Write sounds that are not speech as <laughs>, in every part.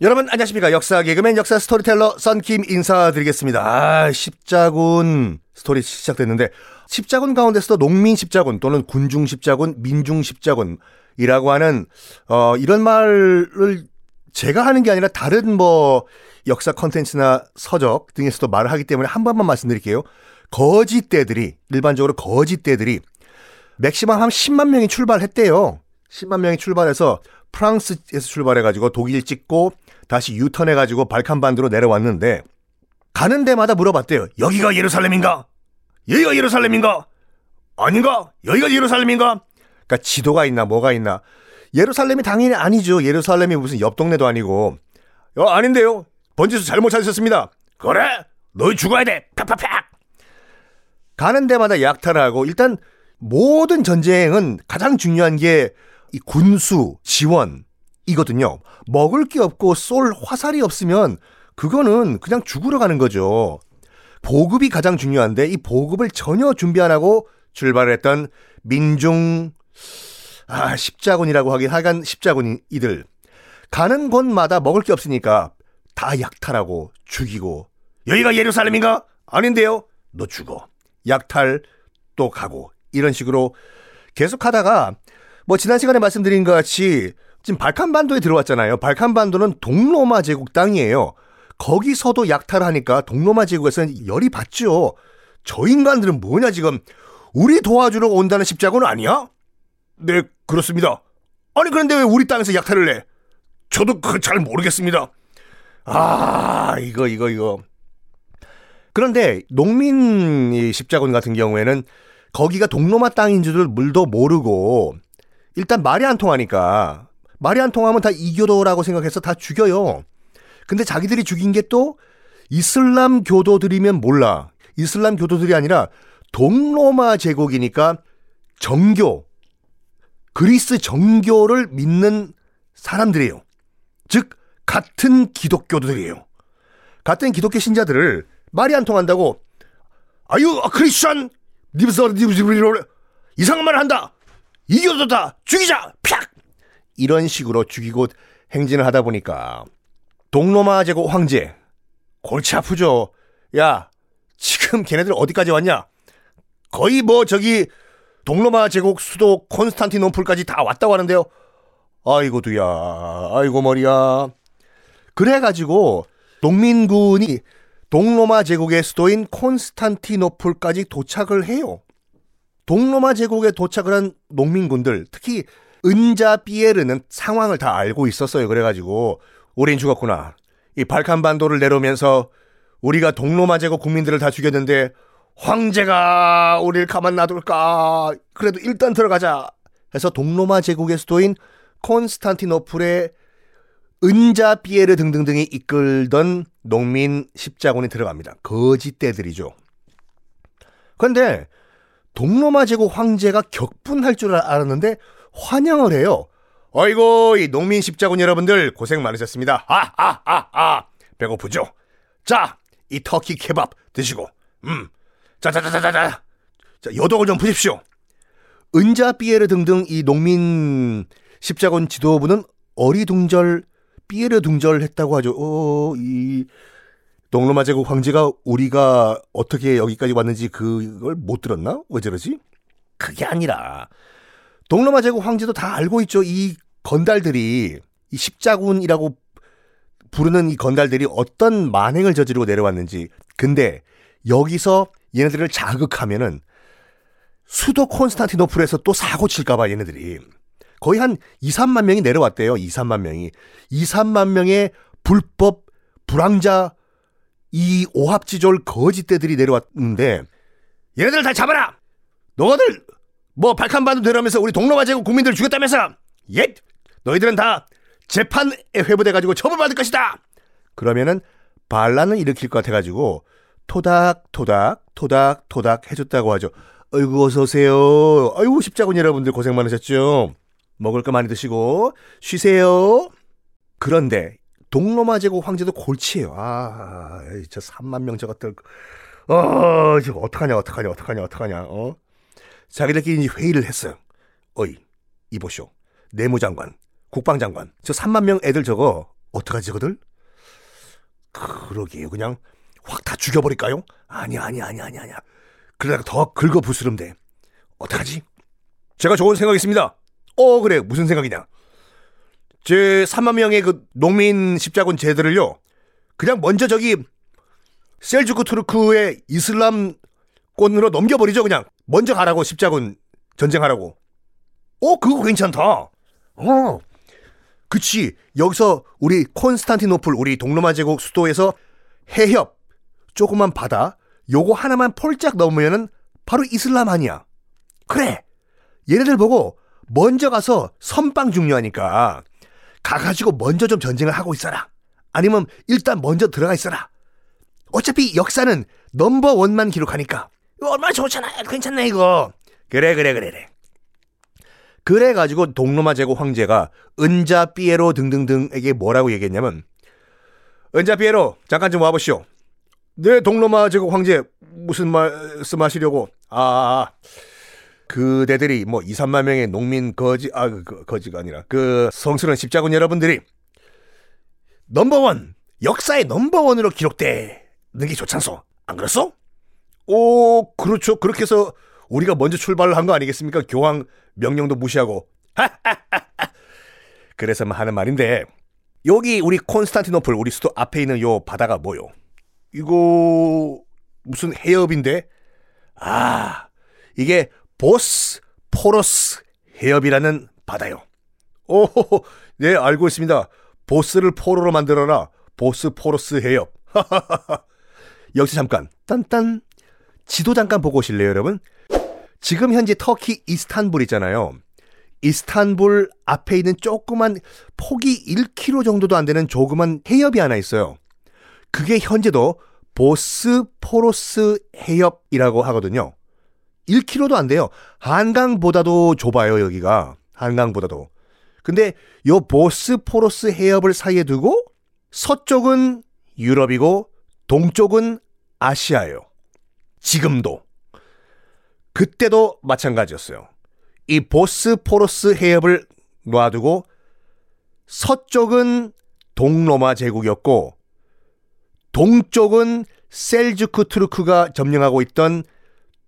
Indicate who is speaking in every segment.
Speaker 1: 여러분 안녕하십니까 역사 개그맨 역사 스토리텔러 썬킴 인사드리겠습니다. 아 십자군 스토리 시작됐는데 십자군 가운데서도 농민 십자군 또는 군중 십자군, 민중 십자군이라고 하는 어 이런 말을 제가 하는 게 아니라 다른 뭐 역사 컨텐츠나 서적 등에서도 말을 하기 때문에 한 번만 말씀드릴게요. 거지떼들이 일반적으로 거지떼들이 maximum 한 10만 명이 출발했대요. 10만 명이 출발해서 프랑스에서 출발해가지고 독일 찍고 다시 유턴해가지고 발칸반도로 내려왔는데 가는 데마다 물어봤대요. 여기가 예루살렘인가? 여기가 예루살렘인가? 아닌가? 여기가 예루살렘인가? 그러니까 지도가 있나 뭐가 있나? 예루살렘이 당연히 아니죠. 예루살렘이 무슨 옆 동네도 아니고. 어 아닌데요. 번지수 잘못 찾으셨습니다. 그래? 너희 죽어야 돼. 팍팍팍. 가는 데마다 약탈하고 일단 모든 전쟁은 가장 중요한 게 이 군수 지원 이거든요. 먹을 게 없고 쏠 화살이 없으면 그거는 그냥 죽으러 가는 거죠. 보급이 가장 중요한데 이 보급을 전혀 준비 안 하고 출발을 했던 민중 아 십자군이라고 하긴 하간 십자군 이들 가는 곳마다 먹을 게 없으니까 다 약탈하고 죽이고 여기가 예루살렘인가? 아닌데요. 너 죽어. 약탈 또 가고 이런 식으로 계속 하다가 뭐 지난 시간에 말씀드린 것 같이 지금 발칸반도에 들어왔잖아요. 발칸반도는 동로마 제국 땅이에요. 거기서도 약탈하니까 동로마 제국에서는 열이 받죠. 저 인간들은 뭐냐 지금 우리 도와주러 온다는 십자군 아니야? 네 그렇습니다. 아니 그런데 왜 우리 땅에서 약탈을 해? 저도 그 잘 모르겠습니다. 아 이거 이거 이거. 그런데 농민 십자군 같은 경우에는 거기가 동로마 땅인 줄 물도 모르고 일단 말이 안 통하니까 말이 안 통하면 다 이교도라고 생각해서 다 죽여요. 근데 자기들이 죽인 게 또 이슬람 교도들이면 몰라. 이슬람 교도들이 아니라 동로마 제국이니까 정교, 그리스 정교를 믿는 사람들이에요. 즉, 같은 기독교들이에요. 같은 기독교 신자들을 말이 안 통한다고, 아유, 크리스천, 니브서, 니브서, 이상한 말을 한다! 이교도다! 죽이자! 팍! 이런 식으로 죽이고 행진을 하다 보니까 동로마 제국 황제 골치 아프죠. 야, 지금 걔네들 어디까지 왔냐? 거의 뭐 저기 동로마 제국 수도 콘스탄티노플까지 다 왔다고 하는데요. 아이고 두야, 아이고 머리야. 그래가지고 농민군이 동로마 제국의 수도인 콘스탄티노플까지 도착을 해요. 동로마 제국에 도착을 한 농민군들, 특히 은자 피에르는 상황을 다 알고 있었어요. 그래가지고 우린 죽었구나. 이 발칸 반도를 내려오면서 우리가 동로마 제국 국민들을 다 죽였는데 황제가 우리를 가만 놔둘까? 그래도 일단 들어가자. 해서 동로마 제국의 수도인 콘스탄티노플의 은자 피에르 등등등이 이끌던 농민 십자군이 들어갑니다. 거짓대들이죠. 그런데 동로마 제국 황제가 격분할 줄 알았는데 환영을 해요. 어이고 이 농민 십자군 여러분들 고생 많으셨습니다. 아아아아 배고프죠? 자 이 터키 케밥 드시고 음 자자자자자자 자 여독을 좀 푸십시오. 은자 삐에르 등등 이 농민 십자군 지도부는 어리둥절 삐에르 둥절했다고 하죠. 어, 이 동로마 제국 황제가 우리가 어떻게 여기까지 왔는지 그걸 못 들었나? 왜 저러지? 그게 아니라 동로마 제국 황제도 다 알고 있죠. 이 건달들이 이 십자군이라고 부르는 이 건달들이 어떤 만행을 저지르고 내려왔는지. 근데 여기서 얘네들을 자극하면은 수도 콘스탄티노플에서 또 사고 칠까봐 얘네들이 거의 한 2, 3만 명이 내려왔대요. 2, 3만 명이. 2, 3만 명의 불법 불황자 이 오합지졸 거짓대들이 내려왔는데 얘네들 다 잡아라. 너희들 뭐 발칸반도 되려면서 우리 동로마 제국 국민들 죽였다면서 예 너희들은 다 재판에 회부돼가지고 처벌받을 것이다. 그러면은 반란을 일으킬 것 같아가지고 토닥토닥 토닥토닥 해줬다고 하죠. 어이구 어서 오세요. 아이고 십자군 여러분들 고생 많으셨죠. 먹을 거 많이 드시고 쉬세요. 그런데 동로마 제국 황제도 골치예요. 아, 저 3만 명 저것들. 어, 지금 어떡하냐, 어떡하냐, 어떡하냐, 어떡하냐, 어? 자기들끼리 회의를 했어요. 어이, 이보쇼. 내무장관, 국방장관. 저 3만 명 애들 저거 어떡하지 그들? 그러게요. 그냥 확 다 죽여버릴까요? 아니 아니 아니 아니 아니야. 그러다가 더 긁어 부스름 돼. 어떡하지? 제가 좋은 생각이 있습니다. 어 그래 무슨 생각이냐? 제 3만 명의 그 농민 십자군 제들을요. 그냥 먼저 저기 셀주크 투르크의 이슬람권으로 넘겨버리죠 그냥. 먼저 가라고 십자군 전쟁하라고. 어 그거 괜찮다. 어 그치. 여기서 우리 콘스탄티노플, 우리 동로마 제국 수도에서 해협, 조그만 바다, 요거 하나만 폴짝 넘으면은 바로 이슬람 아니야. 그래. 얘네들 보고 먼저 가서 선빵 중요하니까 가가지고 먼저 좀 전쟁을 하고 있어라. 아니면 일단 먼저 들어가 있어라. 어차피 역사는 넘버 원만 기록하니까. 얼마나 좋잖아. 괜찮네, 이거. 그래, 그래, 그래, 그래. 그래 가지고 동로마 제국 황제가 은자 삐에로 등등등에게 뭐라고 얘기했냐면 은자 삐에로 잠깐 좀 와보시오. 네 동로마 제국 황제 무슨 말씀하시려고? 아, 아, 아. 그대들이 뭐 2, 3만 명의 농민 거지 아 그, 거지가 아니라 그 성스러운 십자군 여러분들이 넘버원 역사의 넘버원으로 기록되는 게 좋잖소. 안 그렇소? 오 그렇죠. 그렇게 해서 우리가 먼저 출발을 한 거 아니겠습니까? 교황 명령도 무시하고. <laughs> 그래서 하는 말인데 여기 우리 콘스탄티노플 우리 수도 앞에 있는 요 바다가 뭐요? 이거 무슨 해협인데? 아 이게 보스 포러스 해협이라는 바다요. 오, 네 알고 있습니다. 보스를 포로로 만들어라. 보스 포러스 해협. 여기서 잠깐 딴딴 지도 잠깐 보고 오실래요, 여러분? 지금 현재 터키 이스탄불 있잖아요. 이스탄불 앞에 있는 조그만 폭이 1km 정도도 안 되는 조그만 해협이 하나 있어요. 그게 현재도 보스포로스 해협이라고 하거든요. 1km도 안 돼요. 한강보다도 좁아요, 여기가. 한강보다도. 근데 요 보스포로스 해협을 사이에 두고 서쪽은 유럽이고 동쪽은 아시아예요. 지금도. 그때도 마찬가지였어요. 이 보스포러스 해협을 놔두고 서쪽은 동로마 제국이었고 동쪽은 셀주크 투르크가 점령하고 있던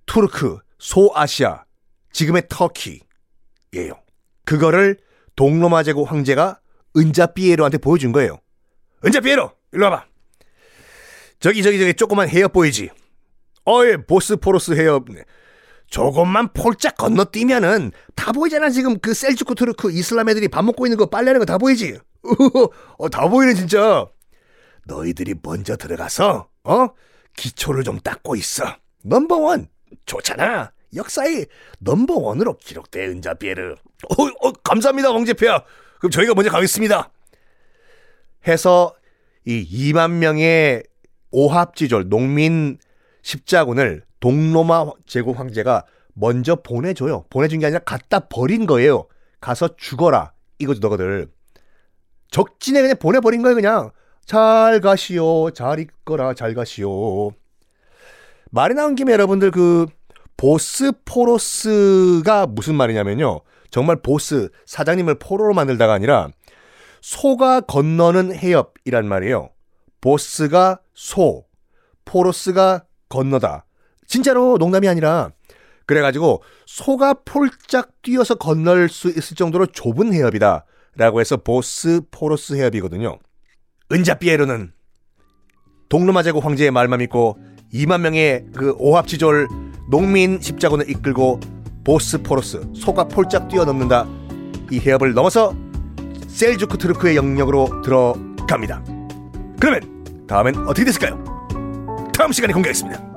Speaker 1: 투르크, 소아시아, 지금의 터키예요. 그거를 동로마 제국 황제가 은자 삐에로한테 보여준 거예요. 은자 삐에로, 일로 와봐. 저기 저기 저기 조그만 해협 보이지? 어예, 보스포러스 해협. 조금만 폴짝 건너뛰면은 다 보이잖아 지금 그 셀주크 투르크 이슬람 애들이 밥 먹고 있는 거 빨래하는 거 다 보이지? 어, 다 보이네 진짜. 너희들이 먼저 들어가서 어 기초를 좀 닦고 있어. 넘버 원 좋잖아. 역사의 넘버원으로 기록돼 은자 피에르. 어, 어 감사합니다 황제 폐하. 그럼 저희가 먼저 가겠습니다. 해서 이 2만 명의 오합지졸 농민 십자군을 동로마 제국 황제가 먼저 보내줘요. 보내준 게 아니라 갖다 버린 거예요. 가서 죽어라. 이거죠, 너희들. 적진에 그냥 보내버린 거예요, 그냥. 잘 가시오. 잘 있거라. 잘 가시오. 말이 나온 김에 여러분들 그 보스포로스가 무슨 말이냐면요. 정말 보스, 사장님을 포로로 만들다가 아니라 소가 건너는 해협이란 말이에요. 보스가 소, 포로스가 건너다. 진짜로 농담이 아니라 그래가지고 소가 폴짝 뛰어서 건널 수 있을 정도로 좁은 해협이다. 라고 해서 보스 포로스 해협이거든요. 은자 피에르는 동로마 제국 황제의 말만 믿고 2만 명의 그 오합지졸 농민 십자군을 이끌고 보스포로스 소가 폴짝 뛰어넘는다. 이 해협을 넘어서 셀주크 트루크의 영역으로 들어갑니다. 그러면 다음엔 어떻게 됐을까요? 다음 시간에 공개하겠습니다.